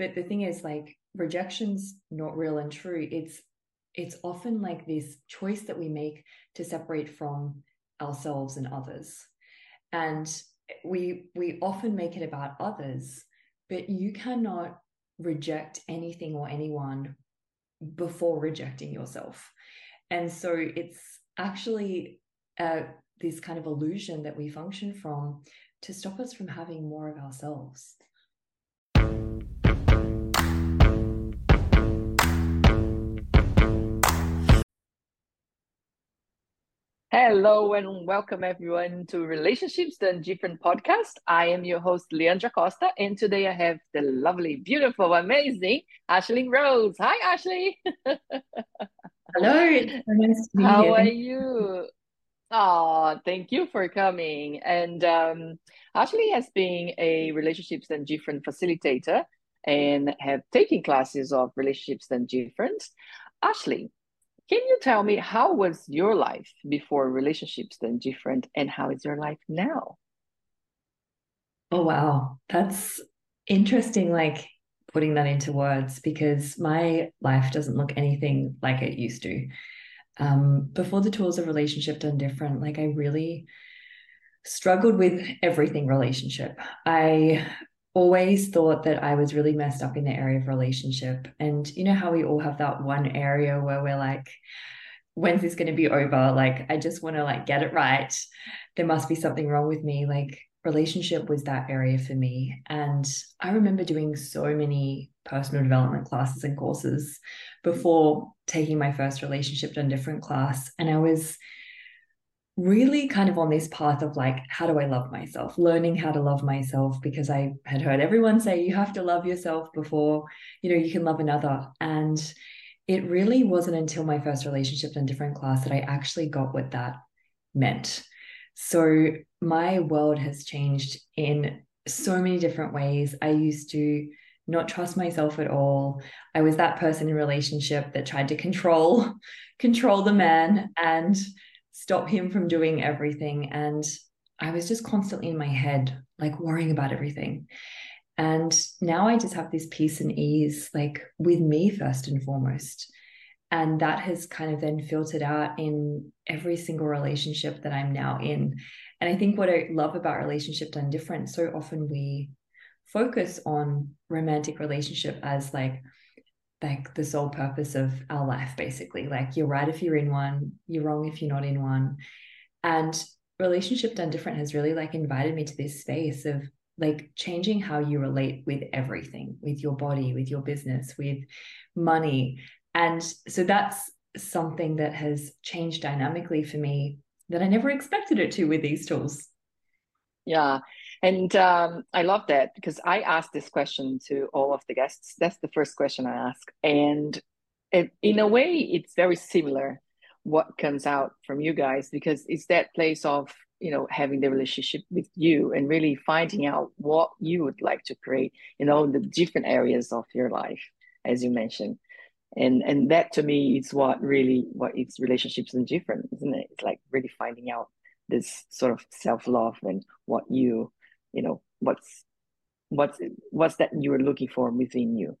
but the thing is like rejection's not real and true. It's it's often like this choice that we make to separate from ourselves and others. And we we often make it about others but you cannot reject anything or anyone before rejecting yourself. And so it's actually uh, this kind of illusion that we function from to stop us from having more of ourselves Hello and welcome everyone to Relationships Done Different podcast. I am your host, Leandra Costa, and today I have the lovely, beautiful, amazing Ashlee Rose. Hi, Ashlee. Hello. Nice How are you? Oh, thank you for coming. And um, Ashlee has been a Relationships Done Different facilitator and have taken classes of Relationships Done Different. Ashlee, can you tell me how was your life before relationships done different and how is your life now? Oh wow, that's interesting like putting that into words because my life doesn't look anything like it used to. Um, before the tools of relationship done different, like I really struggled with everything relationship. I always thought that I was really messed up in the area of relationship. And you know how we all have that one area where we're like, when's this going to be over? Like, I just want to like get it right. There must be something wrong with me. Like, relationship was that area for me. And I remember doing so many personal development classes and courses before taking my first relationship done different class. And I was really kind of on this path of like, how do I love myself? Learning how to love myself because I had heard everyone say you have to love yourself before, you know, you can love another. And it really wasn't until my first relationship in a different class that I actually got what that meant. So my world has changed in so many different ways. I used to not trust myself at all. I was that person in relationship that tried to control control the man and stop him from doing everything. And I was just constantly in my head, like worrying about everything. And now I just have this peace and ease, like with me first and foremost. And that has kind of then filtered out in every single relationship that I'm now in. And I think what I love about relationship done different, so often we focus on romantic relationship as like like the sole purpose of our life basically. Like you're right if you're in one you're wrong if you're not in one. And relationship done different has really like invited me to this space of like changing how you relate with everything with your body with your business with money. And so that's something that has changed dynamically for me that i never expected it to with these tools. Yeah and um, I love that because I ask this question to all of the guests. That's the first question I ask. And it, in a way, it's very similar what comes out from you guys because it's that place of you know having the relationship with you and really finding out what you would like to create in all the different areas of your life as you mentioned and and that to me is what really what it's relationships done different isn't it it's like really finding out this sort of self-love and what you you know what's what's what's that you're looking for within you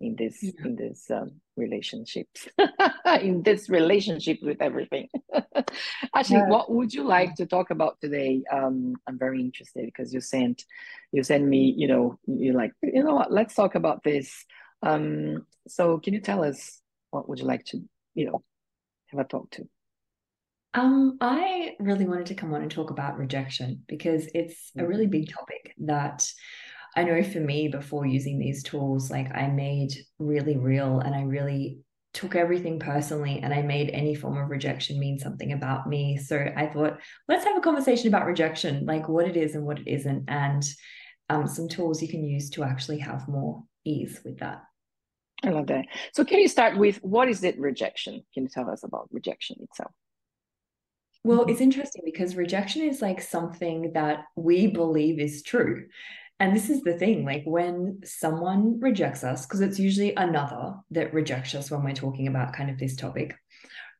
in this yeah. in this um, relationships in this relationship with everything? Actually yeah. what would you like to talk about today? Um i'm very interested because you sent you sent me you know you're like you know what let's talk about this. Um so can you tell us what would you like to you know have a talk to um, I really wanted to come on and talk about rejection because it's a really big mm-hmm. topic that I know for me before using these tools, like I made really real and I really took everything personally and I made any form of rejection mean something about me. So I thought, let's have a conversation about rejection, like what it is and what it isn't, and um, some tools you can use to actually have more ease with that. I love that. So can you start with what is it rejection? Can you tell us about rejection itself? Well, mm-hmm. it's interesting because rejection is like something that we believe is true. And this is the thing like when someone rejects us, because it's usually another that rejects us when we're talking about kind of this topic,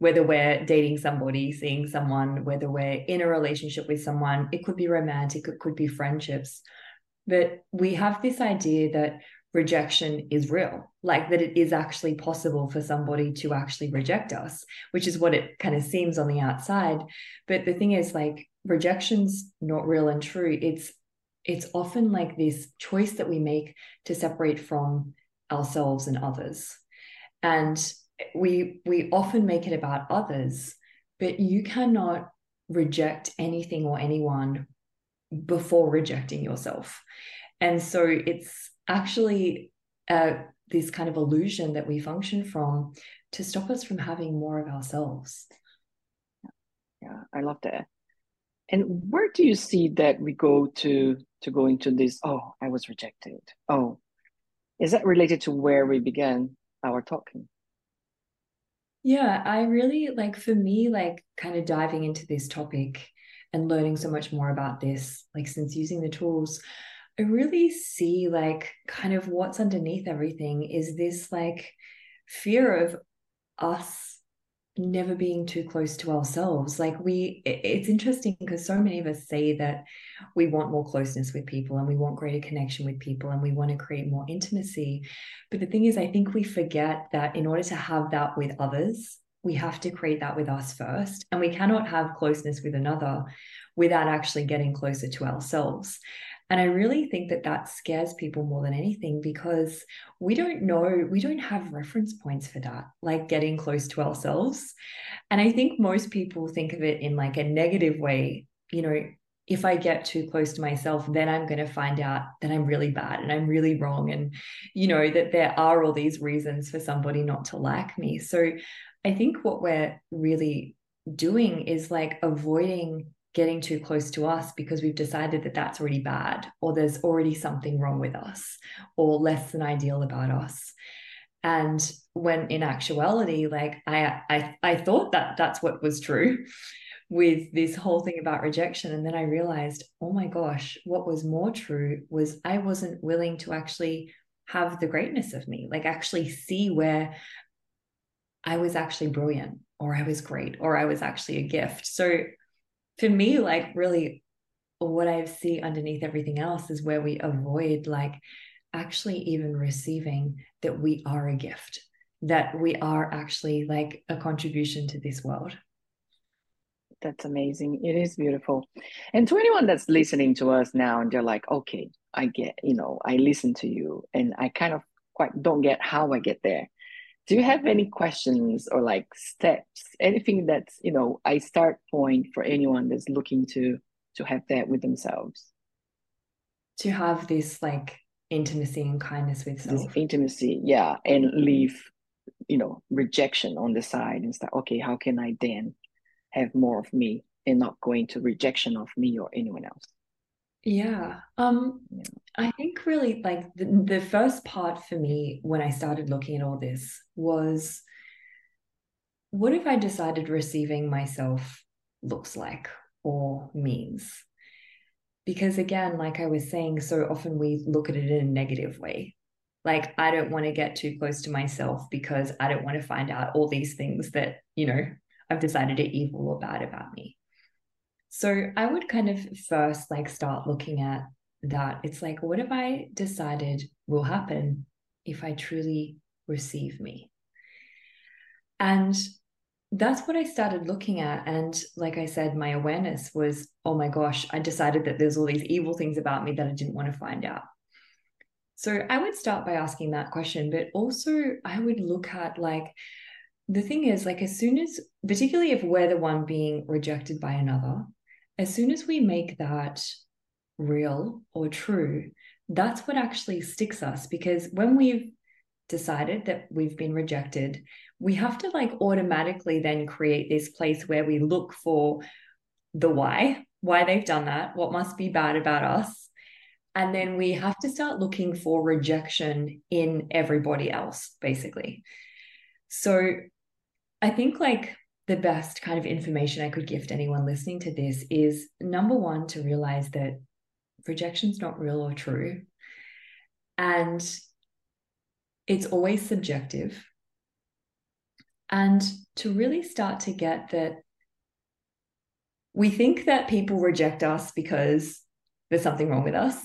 whether we're dating somebody, seeing someone, whether we're in a relationship with someone, it could be romantic, it could be friendships. But we have this idea that rejection is real, like that it is actually possible for somebody to actually reject us, which is what it kind of seems on the outside. But the thing is, like, rejection's not real and true. It's it's often like this choice that we make to separate from ourselves and others. And we we often make it about others, but you cannot reject anything or anyone before rejecting yourself. And so it's actually uh, this kind of illusion that we function from to stop us from having more of ourselves. Yeah, I love that. And where do you see that we go to to go into this? Oh, I was rejected. Oh, is that related to where we began our talking? Yeah, I really like for me, like kind of diving into this topic and learning so much more about this, like since using the tools, I really see like kind of what's underneath everything is this like fear of us never being too close to ourselves. Like we, it's interesting because so many of us say that we want more closeness with people and we want greater connection with people and we want to create more intimacy. But the thing is, I think we forget that in order to have that with others, we have to create that with us first. And we cannot have closeness with another without actually getting closer to ourselves. And I really think that that scares people more than anything because we don't know, we don't have reference points for that, like getting close to ourselves. And I think most people think of it in like a negative way. You know, if I get too close to myself, then I'm going to find out that I'm really bad and I'm really wrong. And, you know, that there are all these reasons for somebody not to like me. So I think what we're really doing is like avoiding getting too close to us because we've decided that that's already bad or there's already something wrong with us or less than ideal about us. And when in actuality like i i, I thought that that's what was true with this whole thing about rejection. And then i realized oh my gosh what was more true was i wasn't willing to actually have the greatness of me like actually see where i was actually brilliant or i was great or i was actually a gift. So for me, like really what I see underneath everything else is where we avoid like actually even receiving that we are a gift, that we are actually like a contribution to this world. That's amazing. It is beautiful. And to anyone that's listening to us now and they're like, okay, I get, you know, I listen to you and I kind of quite don't get how I get there do you have any questions or like steps anything that's you know a start point for anyone that's looking to to have that with themselves? To have this like intimacy and kindness with self this intimacy yeah and mm-hmm. leave you know rejection on the side and start okay how can i then have more of me and not going to rejection of me or anyone else yeah. Um, yeah. I think really like the, the first part for me when I started looking at all this was what if I decided receiving myself looks like or means? Because again, like I was saying, so often we look at it in a negative way. Like, I don't want to get too close to myself because I don't want to find out all these things that, you know, I've decided are evil or bad about me. So I would kind of first like start looking at that. It's like, what have I decided will happen if I truly receive me? And that's what I started looking at. And like I said, my awareness was, oh my gosh, I decided that there's all these evil things about me that I didn't want to find out. So I would start by asking that question, but also I would look at like, the thing is, like, as soon as, particularly if we're the one being rejected by another, as soon as we make that real or true, that's what actually sticks us because when we've decided that we've been rejected, we have to like automatically then create this place where we look for the why, why they've done that, what must be bad about us. And then we have to start looking for rejection in everybody else, basically. So I think like the best kind of information I could gift anyone listening to this is number one, to realize that rejection's not real or true. And it's always subjective. And to really start to get that we think that people reject us because there's something wrong with us,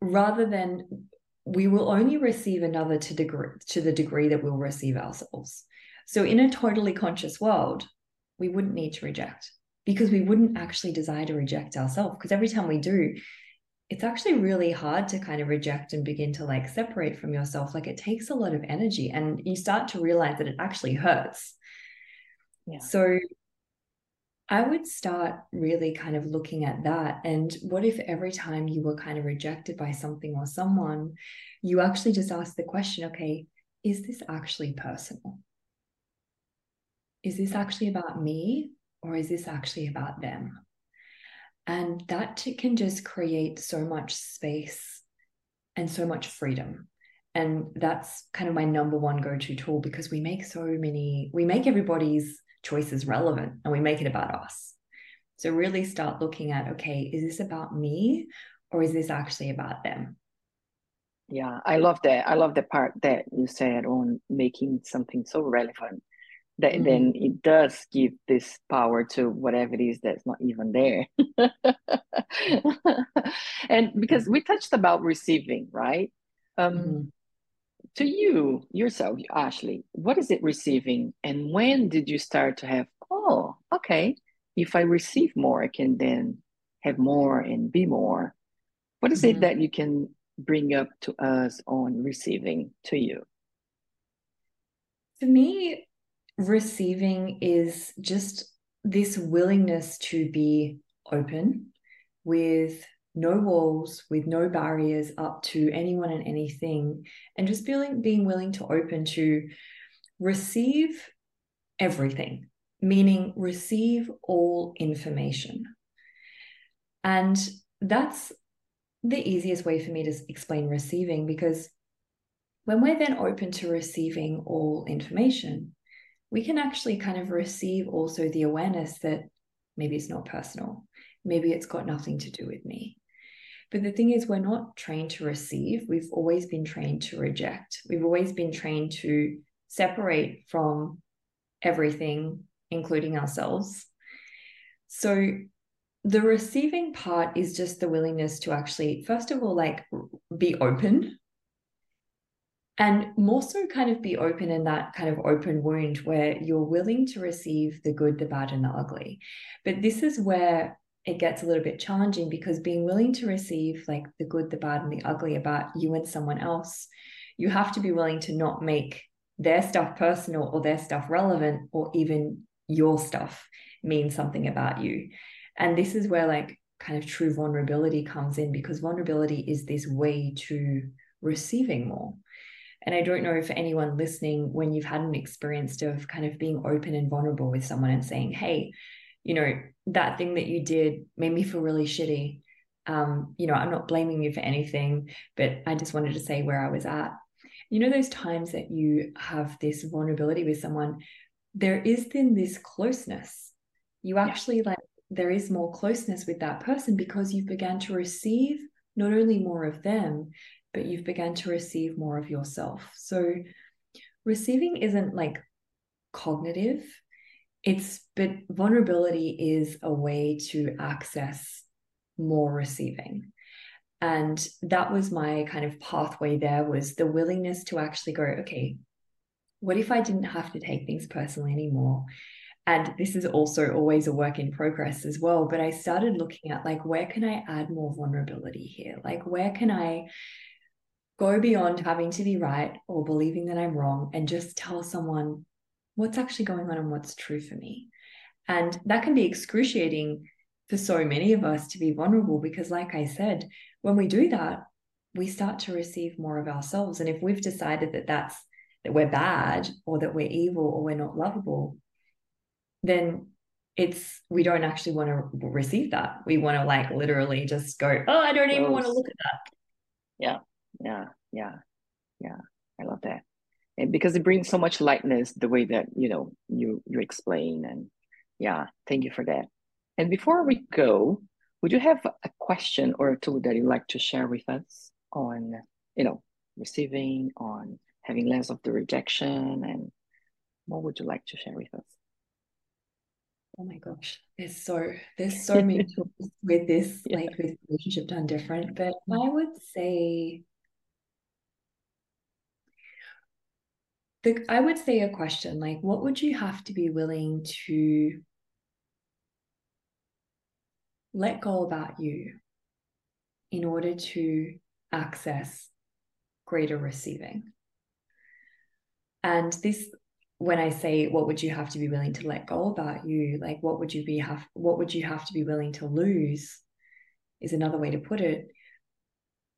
rather than we will only receive another to degree to the degree that we'll receive ourselves. So in a totally conscious world, we wouldn't need to reject because we wouldn't actually desire to reject ourselves. Because every time we do, it's actually really hard to kind of reject and begin to like separate from yourself. Like it takes a lot of energy and you start to realize that it actually hurts. Yeah. So I would start really kind of looking at that. And what if every time you were kind of rejected by something or someone, you actually just ask the question, okay, is this actually personal? Is this actually about me or is this actually about them? And that can just create so much space and so much freedom. And that's kind of my number one go to tool because we make so many, we make everybody's choices relevant and we make it about us. So really start looking at okay, is this about me or is this actually about them? Yeah, I love that. I love the part that you said on making something so relevant that mm-hmm. then it does give this power to whatever it is that's not even there and because we touched about receiving right um, mm-hmm. to you yourself ashlee what is it receiving and when did you start to have oh okay if i receive more i can then have more and be more what is mm-hmm. it that you can bring up to us on receiving to you to me receiving is just this willingness to be open with no walls, with no barriers up to anyone and anything, and just feeling being willing to open to receive everything, meaning receive all information. And that's the easiest way for me to explain receiving because when we're then open to receiving all information, we can actually kind of receive also the awareness that maybe it's not personal, maybe it's got nothing to do with me. But the thing is, we're not trained to receive. We've always been trained to reject. We've always been trained to separate from everything, including ourselves. So the receiving part is just the willingness to actually, first of all, like be open and more so kind of be open in that kind of open wound where you're willing to receive the good the bad and the ugly. But this is where it gets a little bit challenging because being willing to receive like the good the bad and the ugly about you and someone else you have to be willing to not make their stuff personal or their stuff relevant or even your stuff mean something about you. And this is where like kind of true vulnerability comes in because vulnerability is this way to receiving more and I don't know if anyone listening, when you've had an experience of kind of being open and vulnerable with someone and saying, hey, you know, that thing that you did made me feel really shitty. Um, you know, I'm not blaming you for anything, but I just wanted to say where I was at. You know, those times that you have this vulnerability with someone, there is then this closeness. You actually yeah. like, there is more closeness with that person because you've begun to receive not only more of them, but you've begun to receive more of yourself. So receiving isn't like cognitive, it's but vulnerability is a way to access more receiving. And that was my kind of pathway there was the willingness to actually go, okay, what if I didn't have to take things personally anymore? and this is also always a work in progress as well but i started looking at like where can i add more vulnerability here like where can i go beyond having to be right or believing that I'm wrong and just tell someone what's actually going on and what's true for me. And that can be excruciating for so many of us to be vulnerable because, like I said, when we do that, we start to receive more of ourselves. And if we've decided that that's that we're bad or that we're evil or we're not lovable, then it's we don't actually want to receive that. We want to like literally just go, oh, I don't even want to look at that. Yeah yeah yeah yeah. I love that. And because it brings so much lightness the way that you know you you explain and yeah thank you for that. And before we go would you have a question or a tool that you'd like to share with us on you know receiving on having less of the rejection and what would you like to share with us? Oh my gosh there's so there's so many tools with this yeah. like with relationship done different but i would say the, I would say a question like, what would you have to be willing to let go about you in order to access greater receiving? And this, when I say what would you have to be willing to let go about you, like what would you be have what would you have to be willing to lose is another way to put it.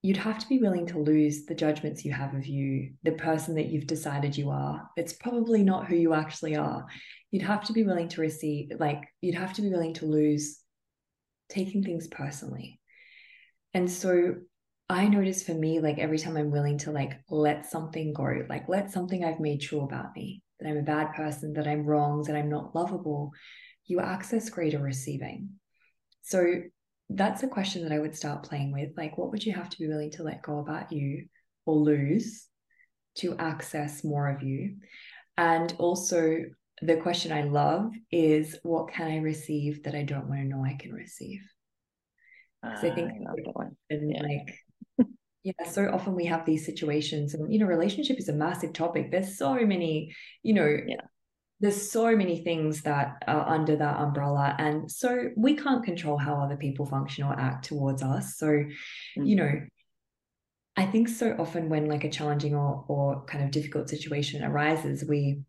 You'd have to be willing to lose the judgments you have of you, the person that you've decided you are. It's probably not who you actually are. You'd have to be willing to receive, like, you'd have to be willing to lose taking things personally. And so I notice for me, like every time I'm willing to like let something go, like let something I've made true about me, that I'm a bad person, that I'm wrong, that I'm not lovable, you access greater receiving. So that's a question that I would start playing with. Like, what would you have to be willing to let go about you or lose to access more of you? And also, the question I love is, what can I receive that I don't want to know I can receive? Because I ah, think I love that one. and Yeah. like yeah so often we have these situations and you know relationship is a massive topic there's so many you know Yeah. There's so many things that are under that umbrella and so we can't control how other people function or act towards us so you Mhm. know i think so often when like a challenging or or kind of difficult situation arises we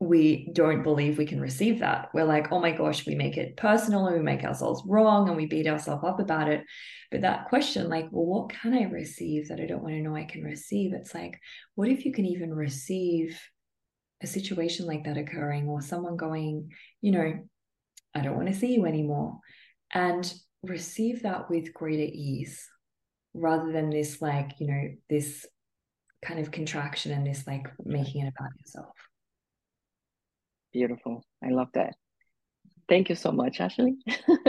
we don't believe we can receive that. We're like, oh my gosh, we make it personal and we make ourselves wrong and we beat ourselves up about it. But that question, like, well, what can I receive that I don't want to know I can receive? It's like, what if you can even receive a situation like that occurring or someone going, you know, I don't want to see you anymore and receive that with greater ease rather than this, like, you know, this kind of contraction and this, like, making it about yourself. Beautiful. I love that. Thank you so much, Ashlee.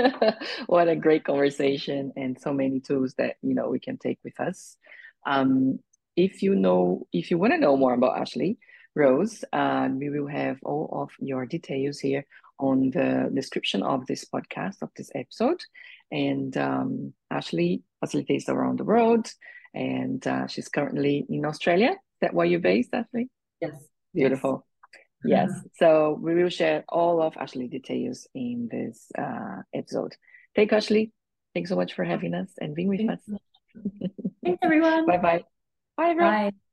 what a great conversation and so many tools that you know we can take with us. Um, if you know, if you want to know more about Ashlee Rose, uh, we will have all of your details here on the description of this podcast of this episode. And um, Ashlee facilitates around the world, and uh, she's currently in Australia. Is that where you're based, Ashlee? Yes. Beautiful. Yes. So we will share all of Ashlee details in this uh, episode. Thank you, Ashlee. Thanks so much for having us and being with Thanks. us. Thanks, everyone. Bye bye. Bye, everyone. Bye.